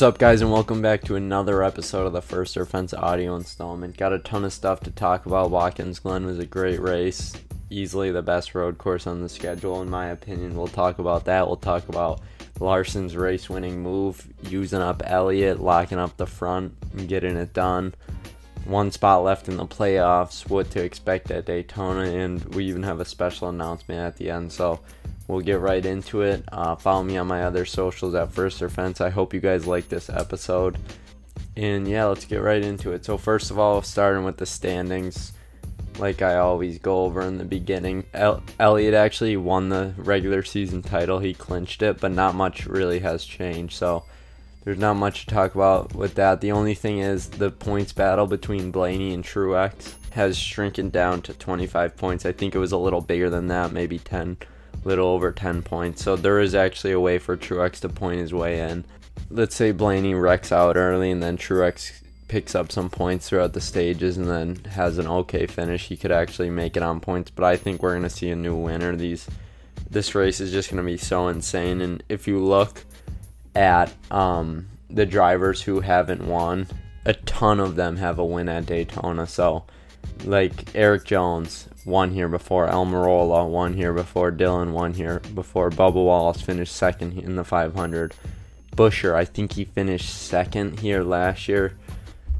What's up, guys, and welcome back to another episode of the First or Fence audio installment. Got a ton of stuff to talk about. Watkins Glen was a great race, easily the best road course on the schedule, in my opinion. We'll talk about that. We'll talk about Larson's race winning move, using up Elliott, locking up the front, and getting it done. One spot left in the playoffs, what to expect at Daytona, and we even have a special announcement at the end. So, we'll get right into it. Uh, follow me on my other socials at First or Fence. I hope you guys like this episode. And yeah, let's get right into it. So, first of all, starting with the standings, like I always go over in the beginning, El- actually won the regular season title. He clinched it, but not much really has changed. So, there's not much to talk about with that. The only thing is the points battle between Blaney and Truex has shrunken down to 25 points. I think it was a little bigger than that, maybe 10 little over 10 points. So there is actually a way for Truex to point his way in. Let's say Blaney wrecks out early and then Truex picks up some points throughout the stages and then has an okay finish. He could actually make it on points, but I think we're going to see a new winner. These this race is just going to be so insane and if you look at um, the drivers who haven't won, a ton of them have a win at Daytona. So like Erik Jones won here before, Almirola won here before, Dillon, won here before, Bubba Wallace finished second in the 500. Buescher, I think he finished second here last year,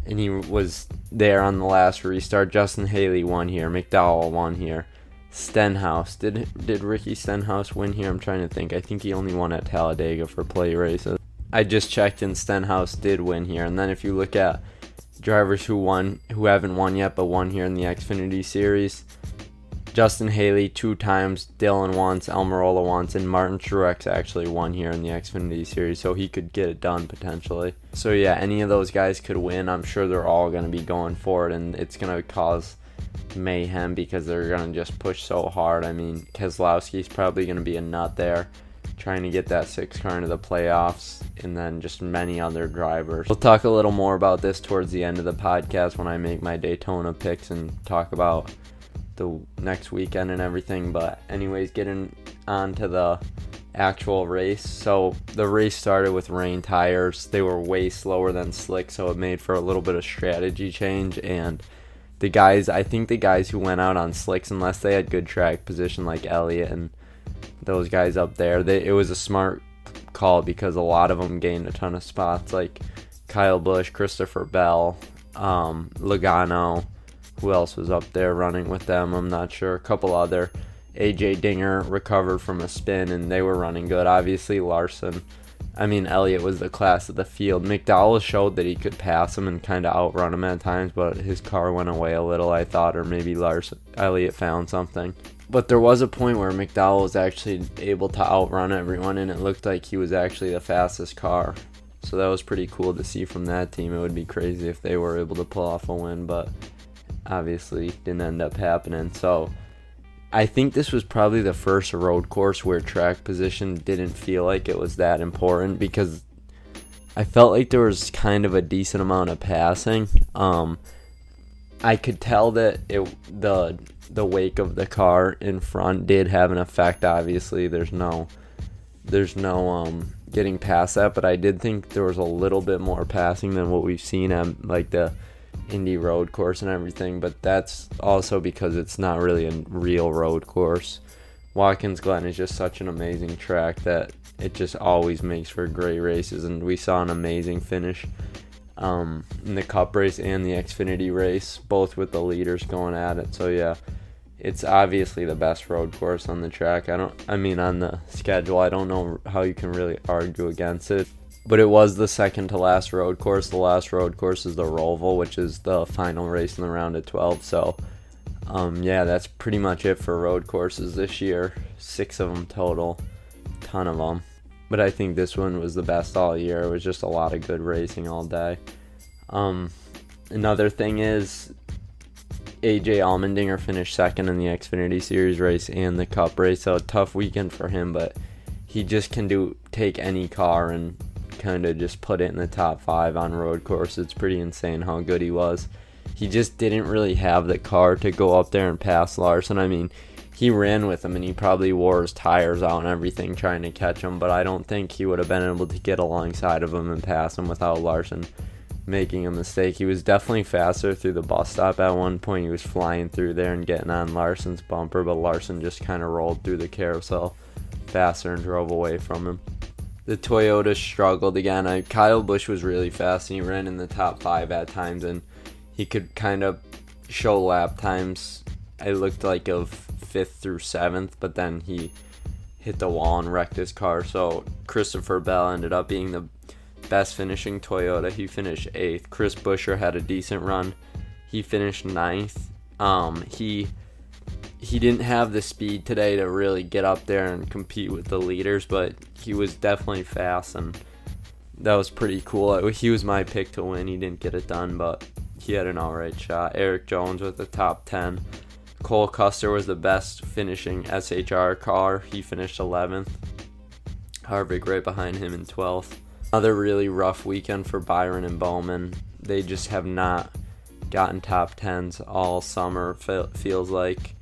and he was there on the last restart. Justin Haley won here, McDowell won here. Stenhouse did did Ricky Stenhouse win here? I'm trying to think. I think he only won at Talladega for plate races. I just checked, and Stenhouse did win here. And then if you look at drivers who won who haven't won yet but won here in the Xfinity series. Justin Haley two times, Dillon once, Almirola once, and Martin Truex actually won here in the Xfinity series, so he could get it done potentially. So yeah, any of those guys could win. I'm sure they're all going to be going for it, and it's going to cause mayhem because they're going to just push so hard. I mean, Keselowski's probably going to be a nut there trying to get that six car into the playoffs, and then just many other drivers. We'll talk a little more about this towards the end of the podcast when I make my Daytona picks and talk about the next weekend and everything. But, anyways, getting on to the actual race. So, the race started with rain tires, they were way slower than slick, so it made for a little bit of strategy change. And the guys, I think the guys who went out on slicks, unless they had good track position like Elliott and those guys up there. They, it was a smart call because a lot of them gained a ton of spots, like Kyle Busch, Christopher Bell, um, Logano. Who else was up there running with them? I'm not sure. A couple other. AJ Dinger recovered from a spin and they were running good. Obviously, Larson. I mean, Elliott was the class of the field. McDowell showed that he could pass him and kind of outrun him at times, but his car went away a little, I thought, or maybe Larson, Elliott found something. But there was a point where McDowell was actually able to outrun everyone, and it looked like he was actually the fastest car. So that was pretty cool to see from that team. It would be crazy if they were able to pull off a win, but obviously didn't end up happening. So I think this was probably the first road course where track position didn't feel like it was that important because I felt like there was kind of a decent amount of passing. Um, I could tell that it the the wake of the car in front did have an effect. Obviously, there's no there's no um, getting past that, but I did think there was a little bit more passing than what we've seen on like the Indy road course and everything. But that's also because it's not really a real road course. Watkins Glen is just such an amazing track that it just always makes for great races, and we saw an amazing finish um, in the Cup race and the Xfinity race, both with the leaders going at it. So yeah, it's obviously the best road course on the track. I don't I mean on the schedule. I don't know how you can really argue against it. But it was the second to last road course. The last road course is the Roval, which is the final race in the round of 12. So um, yeah, that's pretty much it for road courses this year. Six of them total, ton of them. But I think this one was the best all year. It was just a lot of good racing all day. Um, another thing is AJ Allmendinger finished second in the Xfinity Series race and the Cup race, so tough weekend for him. But he just can do take any car and kind of just put it in the top five on road course. It's pretty insane how good he was. He just didn't really have the car to go up there and pass Larson. I mean, he ran with him and he probably wore his tires out and everything trying to catch him, but I don't think he would have been able to get alongside of him and pass him without Larson making a mistake. He was definitely faster through the bus stop at one point. He was flying through there and getting on Larson's bumper, but Larson just kind of rolled through the carousel faster and drove away from him. The Toyota struggled again. I, Kyle Busch was really fast and he ran in the top five at times and he could kind of show lap times. It looked like of fifth through seventh, but then he hit the wall and wrecked his car. So Christopher Bell ended up being the best finishing Toyota. He finished eighth. Chris Buescher had a decent run. He finished ninth. Um, he he didn't have the speed today to really get up there and compete with the leaders, but he was definitely fast and that was pretty cool. Uh, he was my pick to win. He didn't get it done, but he had an alright shot. Erik Jones with the top 10. Cole Custer was the best finishing SHR car. He finished 11th. Harvick right behind him in 12th. Another really rough weekend for Byron and Bowman. They just have not gotten top 10s all summer, feels like.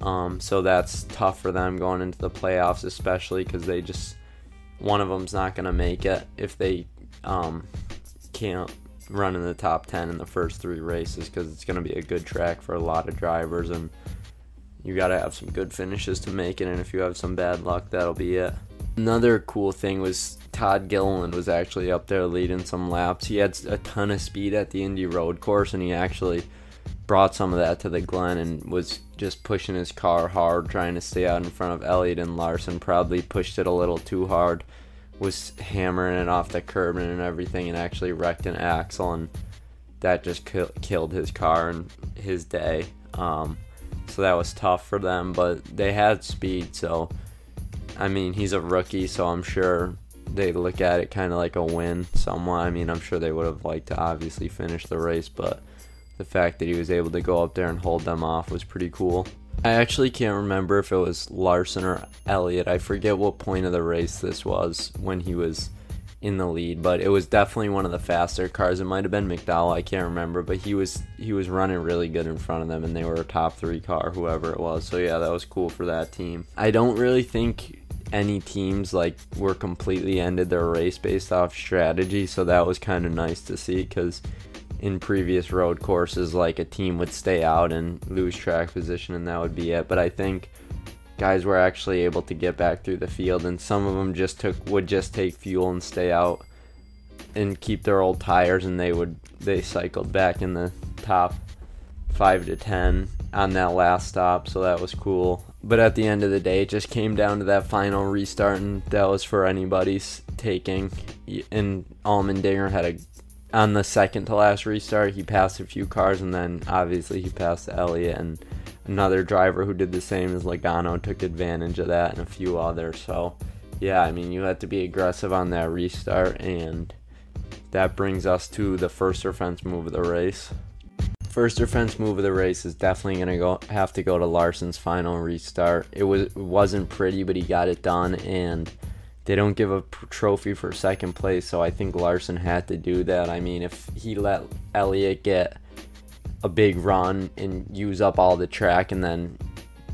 Um, so that's tough for them going into the playoffs, especially because they just, one of them's not going to make it if they um, can't run in the top 10 in the first three races because it's going to be a good track for a lot of drivers and you got to have some good finishes to make it and if you have some bad luck that'll be it another cool thing was Todd Gilliland was actually up there leading some laps. He had a ton of speed at the Indy Road Course, and he actually brought some of that to the Glen and was just pushing his car hard, trying to stay out in front of Elliott and Larson. Probably pushed it a little too hard, was hammering it off the curb and everything, and actually wrecked an axle, and that just ki- killed his car and his day. Um, so that was tough for them, but they had speed, so. I mean, he's a rookie, so I'm sure they look at it kind of like a win somewhat. I mean, I'm sure they would have liked to obviously finish the race, but the fact that he was able to go up there and hold them off was pretty cool. I actually can't remember if it was Larson or Elliott. I forget what point of the race this was when he was in the lead, but it was definitely one of the faster cars. It might have been McDowell, I can't remember, but he was he was running really good in front of them and they were a top 3 car whoever it was. So yeah, that was cool for that team. I don't really think any teams like were completely ended their race based off strategy, so that was kind of nice to see because in previous road courses, like a team would stay out and lose track position, and that would be it. But I think guys were actually able to get back through the field, and some of them just took would just take fuel and stay out and keep their old tires, and they would they cycled back in the top five to ten on that last stop, so that was cool. But at the end of the day, it just came down to that final restart, and that was for anybody's taking. And Allmendinger had a on the second to last restart, he passed a few cars, and then obviously he passed Elliott and another driver who did the same as Logano took advantage of that, and a few others. So, yeah, I mean, you had to be aggressive on that restart, and that brings us to the First or Fence move of the race. First or Fence move of the race is definitely gonna go have to go to Larson's final restart. It was it wasn't pretty, but he got it done, and they don't give a trophy for second place, so I think Larson had to do that. I mean, if he let Elliott get a big run and use up all the track, and then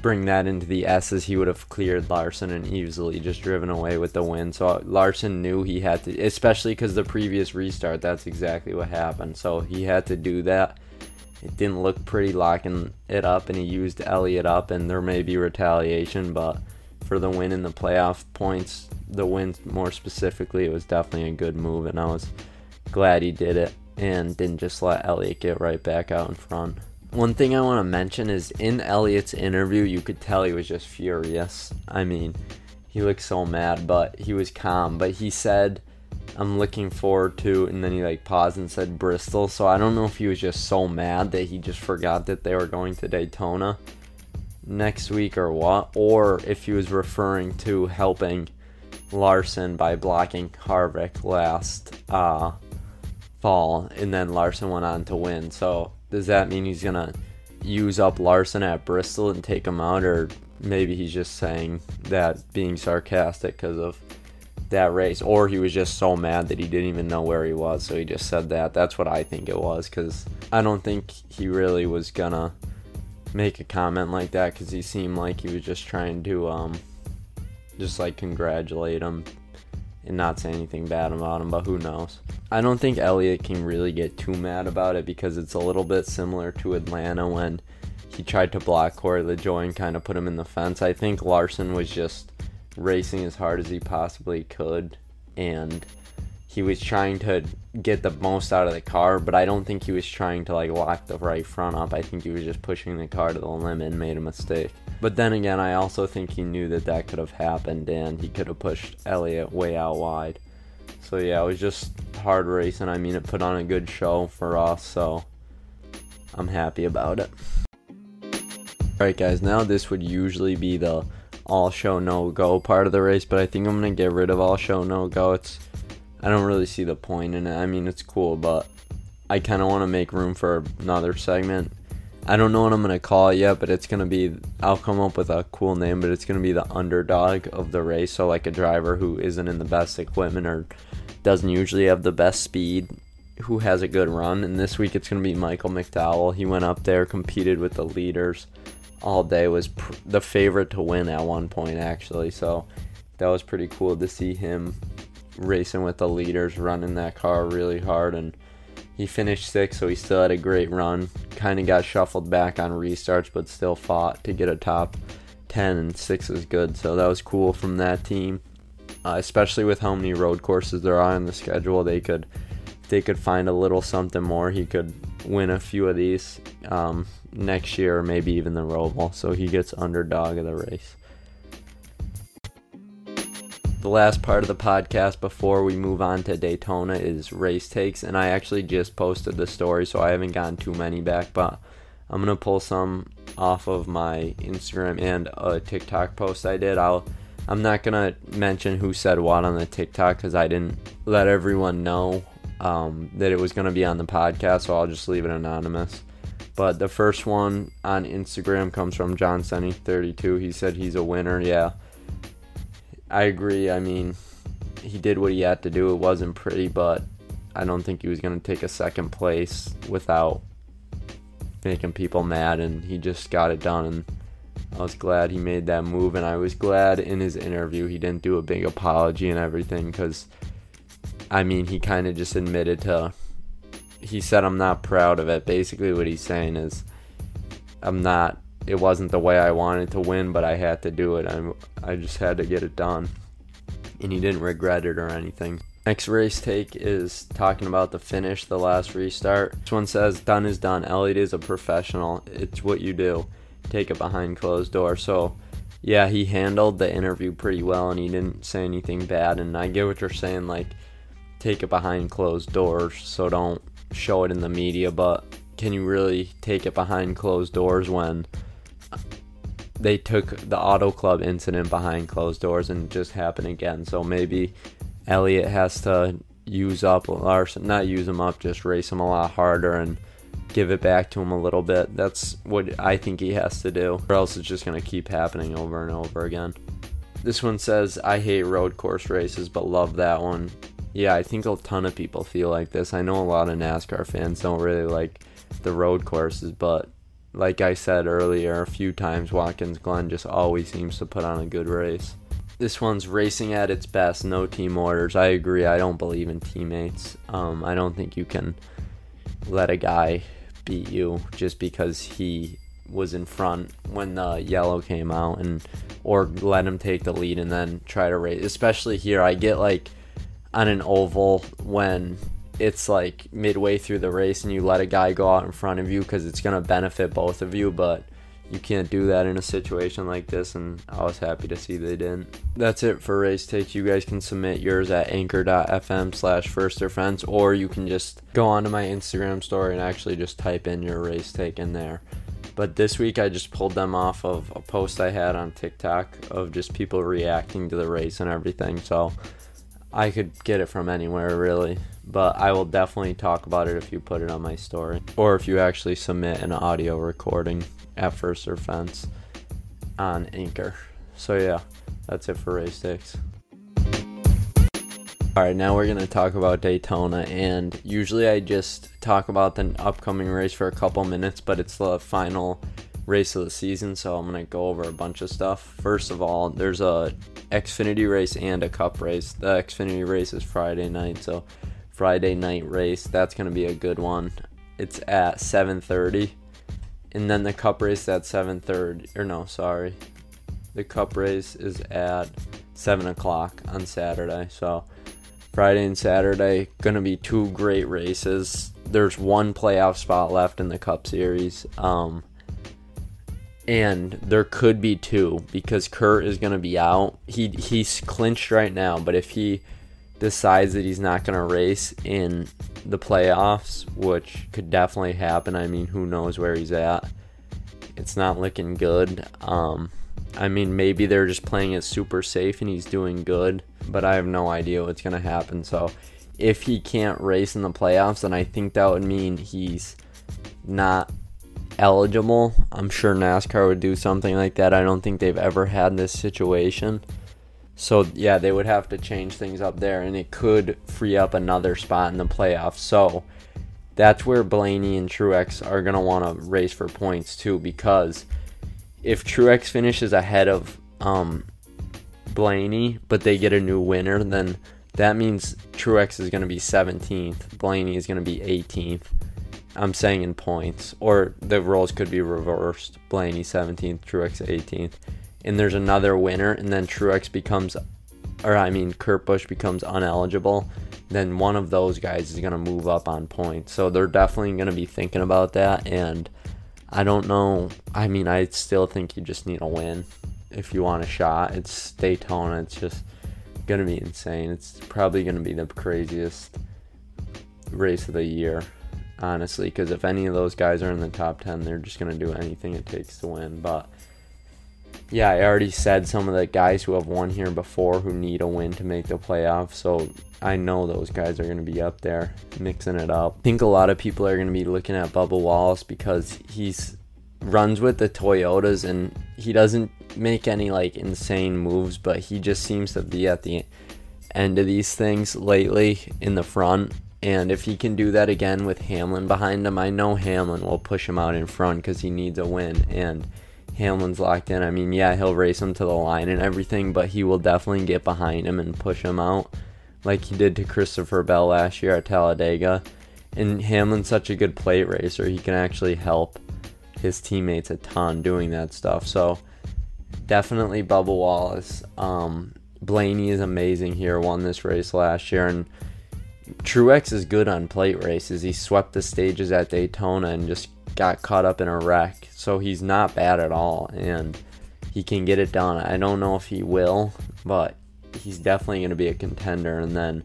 bring that into the S's, he would have cleared Larson and easily just driven away with the win. So uh, Larson knew he had to, especially because the previous restart, that's exactly what happened. So he had to do that it didn't look pretty locking it up, and he used Elliott up, and there may be retaliation, but for the win in the playoff points, the win more specifically, it was definitely a good move, and I was glad he did it and didn't just let Elliott get right back out in front. One thing I want to mention is in Elliott's interview, you could tell he was just furious. I mean, he looked so mad, but he was calm. But he said I'm looking forward to. And then he like paused and said Bristol. So I don't know if he was just so mad that he just forgot that they were going to Daytona next week or what, or if he was referring to helping Larson by blocking Harvick last uh, fall, and then Larson went on to win. So does that mean he's gonna use up Larson at Bristol and take him out, or maybe he's just saying that being sarcastic because of that race, or he was just so mad that he didn't even know where he was, so he just said that. That's what I think it was, because I don't think he really was gonna make a comment like that because he seemed like he was just trying to um, just like congratulate him and not say anything bad about him, but who knows? I don't think Elliott can really get too mad about it because it's a little bit similar to Atlanta when he tried to block Corey LaJoie and kind of put him in the fence. I think Larson was just racing as hard as he possibly could and he was trying to get the most out of the car, but I don't think he was trying to like lock the right front up. I think he was just pushing the car to the limit and made a mistake. But then again, I also think he knew that that could have happened and he could have pushed Elliott way out wide. So yeah, it was just hard racing. I mean, it put on a good show for us, so I'm happy about it. Alright, guys, now this would usually be the all show no go part of the race, but I think I'm gonna get rid of all show no go. It's I don't really see the point in it. I mean, it's cool, but I kind of want to make room for another segment. I don't know what I'm gonna call it yet, but it's gonna be. I'll come up with a cool name, but it's gonna be the underdog of the race. So like a driver who isn't in the best equipment or doesn't usually have the best speed, who has a good run. And this week it's gonna be Michael McDowell. He went up there, competed with the leaders all day. Was pr- the favorite to win at one point actually. So that was pretty cool to see him racing with the leaders, running that car really hard, and he finished sixth, so he still had a great run. Kind of got shuffled back on restarts, but still fought to get a top 10, and six is good, so that was cool from that team. Uh, especially with how many road courses there are on the schedule, they could they could find a little something more. He could win a few of these um, next year, maybe even the Roval. So he gets underdog of the race the last part of the podcast before we move on to Daytona is race takes, and I actually just posted the story, so I haven't gotten too many back, but I'm gonna pull some off of my Instagram and a TikTok post I did. I'll I'm not gonna mention who said what on the TikTok because I didn't let everyone know um, that it was gonna be on the podcast, so I'll just leave it anonymous. But the first one on Instagram comes from John Sunny 32. He said he's a winner. Yeah, I agree. I mean, he did what he had to do. It wasn't pretty, but I don't think he was going to take a second place without making people mad, and he just got it done. And I was glad he made that move, and I was glad in his interview he didn't do a big apology and everything because, I mean, he kind of just admitted to. He said, I'm not proud of it. Basically, what he's saying is, I'm not it wasn't the way I wanted to win, but I had to do it. I, I just had to get it done. And he didn't regret it or anything. Next race take is talking about the finish, the last restart. This one says, Done is done. Elliott is a professional. It's what you do. Take it behind closed doors. So, yeah, he handled the interview pretty well and he didn't say anything bad. And I get what you're saying, like, take it behind closed doors. So don't show it in the media. But can you really take it behind closed doors when they took the Auto Club incident behind closed doors and just happened again. So maybe Elliott has to use up Larson, not use him up, just race him a lot harder and give it back to him a little bit. That's what I think he has to do, or else it's just going to keep happening over and over again. This one says, I hate road course races, but love that one. Yeah, I think a ton of people feel like this. I know a lot of NASCAR fans don't really like the road courses, but like I said earlier a few times, Watkins Glen just always seems to put on a good race. This one's racing at its best, no team orders. I agree. I don't believe in teammates. Um, I don't think you can let a guy beat you just because he was in front when the yellow came out and or let him take the lead and then try to race especially here i get like on an oval when it's like midway through the race and you let a guy go out in front of you because it's going to benefit both of you, but you can't do that in a situation like this, and I was happy to see they didn't. That's it for race takes. You guys can submit yours at anchor.fm slash first or fence, or you can just go onto my Instagram story and actually just type in your race take in there. But this week I just pulled them off of a post I had on TikTok of just people reacting to the race and everything. So I could get it from anywhere really, but I will definitely talk about it if you put it on my story or if you actually submit an audio recording at First or Fence on Anchor. So yeah, that's it for race six. Alright, now we're going to talk about Daytona, and usually I just talk about the upcoming race for a couple minutes, but it's the final race of the season, so I'm gonna go over a bunch of stuff. First of all, there's a Xfinity race and a Cup race. The Xfinity race is Friday night, so Friday night race that's gonna be a good one. It's at 7:30, and then the Cup race at 7:30. Or no, sorry, the Cup race is at 7 o'clock on Saturday. So Friday and Saturday gonna be two great races. There's one playoff spot left in the Cup Series. Um, and there could be two because Kurt is going to be out. He he's clinched right now, but if he decides that he's not going to race in the playoffs, which could definitely happen. I mean, who knows where he's at? It's not looking good. Um, I mean, maybe they're just playing it super safe and he's doing good, but I have no idea what's going to happen. So, if he can't race in the playoffs, then I think that would mean he's not eligible. I'm sure NASCAR would do something like that. I don't think they've ever had this situation. So, yeah, they would have to change things up there, and it could free up another spot in the playoffs. So, that's where Blaney and Truex are going to want to race for points too, because if Truex finishes ahead of um, Blaney, but they get a new winner, then that means Truex is going to be 17th, Blaney is going to be 18th I'm saying in points, or the roles could be reversed. Blaney 17th, Truex 18th, and there's another winner, and then Truex becomes, or I mean Kurt Busch becomes uneligible. Then one of those guys is gonna move up on points, so they're definitely gonna be thinking about that. And I don't know. I mean, I still think you just need a win if you want a shot. It's Daytona. It's just gonna be insane. It's probably gonna be the craziest race of the year honestly, because if any of those guys are in the top 10, they're just going to do anything it takes to win. But yeah, I already said some of the guys who have won here before who need a win to make the playoffs. So I know those guys are going to be up there mixing it up. I think a lot of people are going to be looking at Bubba Wallace because he's runs with the Toyotas and he doesn't make any like insane moves, but he just seems to be at the end of these things lately in the front and if he can do that again with Hamlin behind him, I know Hamlin will push him out in front because he needs a win. And Hamlin's locked in. I mean, yeah, he'll race him to the line and everything, but he will definitely get behind him and push him out like he did to Christopher Bell last year at Talladega. And Hamlin's such a good plate racer, he can actually help his teammates a ton doing that stuff. So definitely Bubba Wallace. Um, Blaney is amazing here, won this race last year, and Truex is good on plate races. He swept the stages at Daytona and just got caught up in a wreck. So he's not bad at all and he can get it done. I don't know if he will, but he's definitely going to be a contender. And then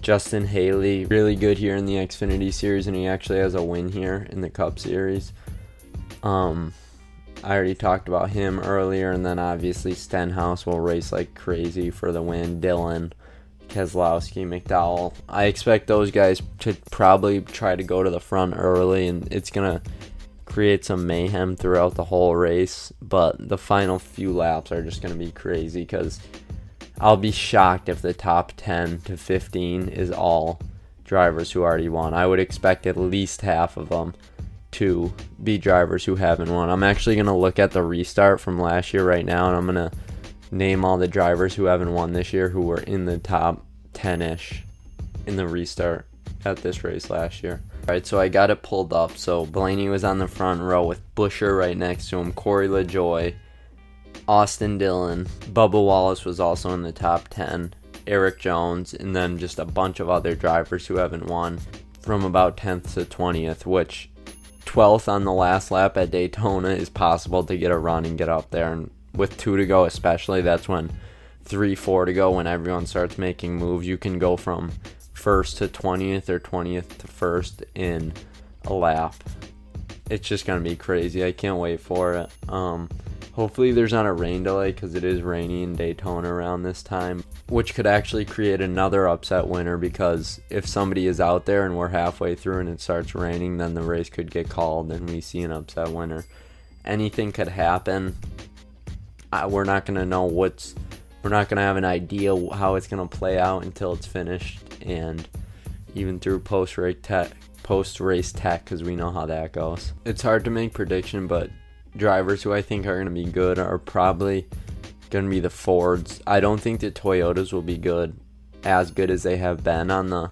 Justin Haley, really good here in the Xfinity series and he actually has a win here in the Cup series. Um I already talked about him earlier and then obviously Stenhouse will race like crazy for the win. Dillon Keselowski, McDowell. I expect those guys to probably try to go to the front early, and it's gonna create some mayhem throughout the whole race. But the final few laps are just gonna be crazy because I'll be shocked if the top 10 to 15 is all drivers who already won. I would expect at least half of them to be drivers who haven't won. I'm actually gonna look at the restart from last year right now, and I'm gonna name all the drivers who haven't won this year who were in the top 10 ish in the restart at this race last year. Alright, so I got it pulled up. So Blaney was on the front row with Buescher right next to him, Corey LaJoie, Austin Dillon, Bubba Wallace was also in the top 10, Erik Jones, and then just a bunch of other drivers who haven't won from about 10th to 20th, which 12th on the last lap at Daytona is possible to get a run and get up there and with two to go, especially, that's when three, four to go, when everyone starts making moves, you can go from first to 20th or 20th to first in a lap. It's just going to be crazy. I can't wait for it. Um, hopefully, there's not a rain delay because it is rainy in Daytona around this time, which could actually create another upset winner because if somebody is out there and we're halfway through and it starts raining, then the race could get called and we see an upset winner. Anything could happen uh, we're not to know what's we're not to have an idea how it's to play out until it's finished and even through post race tech post race tech because we know how that goes it's hard to make prediction but drivers who I think are to be good are probably to be the Fords. I don't think the Toyotas will be good, as good as they have been on the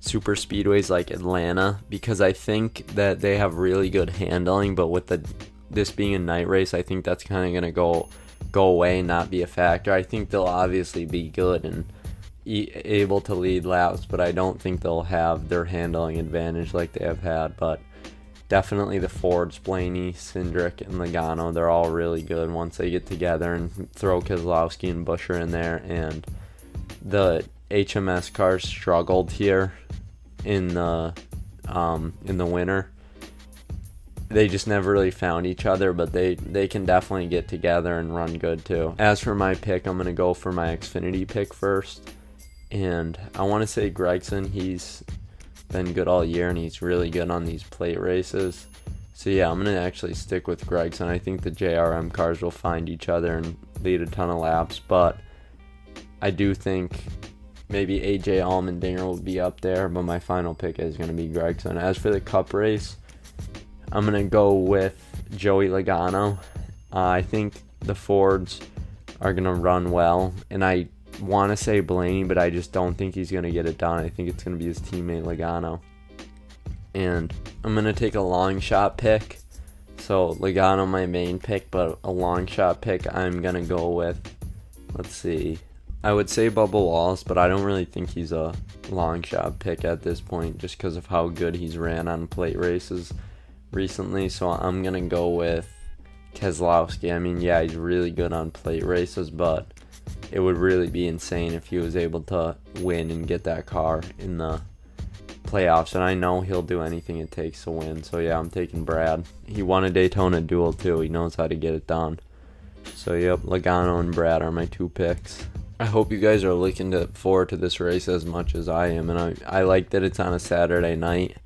super speedways like Atlanta, because I think that they have really good handling. But with the this being a night race, I think that's kind of going to go go away and not be a factor. I think they'll obviously be good and e- able to lead laps, but I don't think they'll have their handling advantage like they have had. But definitely the Fords, Blaney, Cindric, and Logano, they're all really good once they get together and throw Keselowski and Buescher in there. And the HMS cars struggled here in the um, in the winter. They just never really found each other, but they, they can definitely get together and run good too. As for my pick, I'm gonna go for my Xfinity pick first, and I want to say Gragson, He's been good all year and he's really good on these plate races. So yeah, I'm gonna actually stick with Gragson. I think the JRM cars will find each other and lead a ton of laps, but I do think maybe AJ Allmendinger will be up there, but my final pick is gonna be Gragson. As for the Cup race, I'm gonna go with Joey Logano. Uh, I think the Fords are gonna run well, and I want to say Blaney, but I just don't think he's going to get it done. I think it's going to be his teammate Logano. And I'm going to take a long shot pick. So Logano, my main pick, but a long shot pick, I'm going to go with, let's see, I would say Bubba Wallace, but I don't really think he's a long shot pick at this point just because of how good he's ran on plate races recently. So I'm to go with Keselowski. I mean, yeah, he's really good on plate races, but it would really be insane if he was able to win and get that car in the playoffs. And I know he'll do anything it takes to win. So yeah, I'm taking Brad. He won a Daytona duel too. He knows how to get it done. So yep, Logano and Brad are my two picks. I hope you guys are looking to forward to this race as much as I am, and I I like that it's on a Saturday night.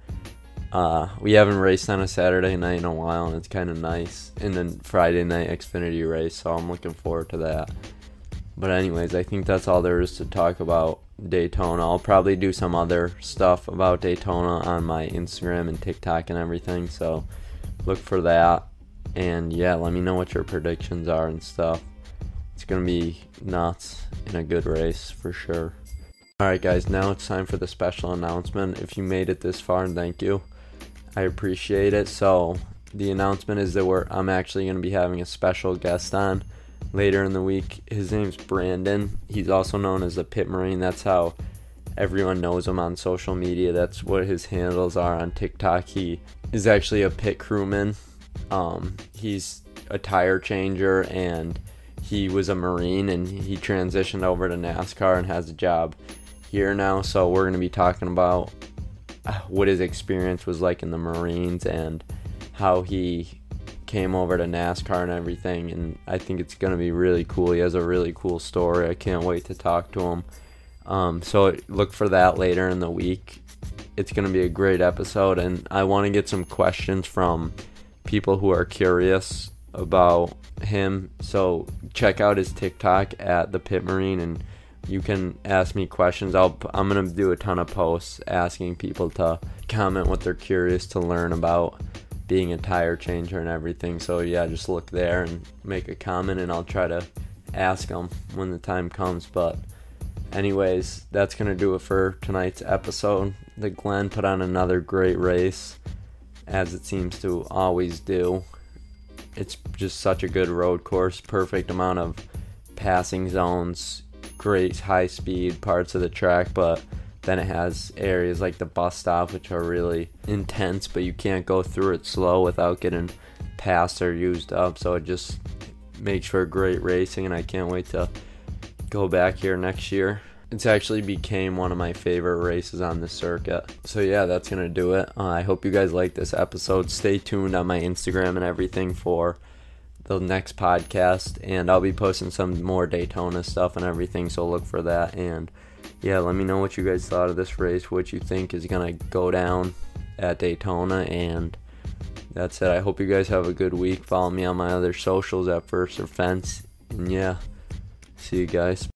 Uh, we haven't raced on a Saturday night in a while, and it's kind of nice. And then Friday night Xfinity race, so I'm looking forward to that. But anyways, I think that's all there is to talk about Daytona. I'll probably do some other stuff about Daytona on my Instagram and TikTok and everything. So look for that. And yeah, let me know what your predictions are and stuff. It's to be nuts in a good race for sure. Alright, guys, now it's time for the special announcement. If you made it this far, thank you, I appreciate it. So, the announcement is that we're, I'm actually going to be having a special guest on later in the week. His name's Brandon. He's also known as the Pit Marine. That's how everyone knows him on social media. That's what his handles are on TikTok. He is actually a pit crewman. Um, he's a tire changer and he was a Marine and he transitioned over to NASCAR and has a job here now. So we're going to be talking about what his experience was like in the Marines and how he came over to NASCAR and everything, and I think it's going to be really cool. He has a really cool story. I can't wait to talk to him. Um, so look for that later in the week. It's going to be a great episode, and I want to get some questions from people who are curious about him. So check out his TikTok at the Pit Marine, and you can ask me questions. I'll I'm gonna do a ton of posts asking people to comment what they're curious to learn about being a tire changer and everything. So yeah, just look there and make a comment, and I'll try to ask them when the time comes. But anyways, that's gonna do it for tonight's episode. The Glen put on another great race, as it seems to always do. It's just such a good road course, perfect amount of passing zones, great high speed parts of the track, but then it has areas like the bus stop, which are really intense, but you can't go through it slow without getting passed or used up. So it just makes for great racing, and I can't wait to go back here next year. It's actually became one of my favorite races on the circuit. So yeah, that's gonna do it. Uh, I hope you guys like this episode. Stay tuned on my Instagram and everything for the next podcast, and I'll be posting some more Daytona stuff and everything. So look for that and yeah, let me know what you guys thought of this race, what you think is going to go down at Daytona, and that's it. I hope you guys have a good week. Follow me on my other socials at First or Fence, and yeah, see you guys.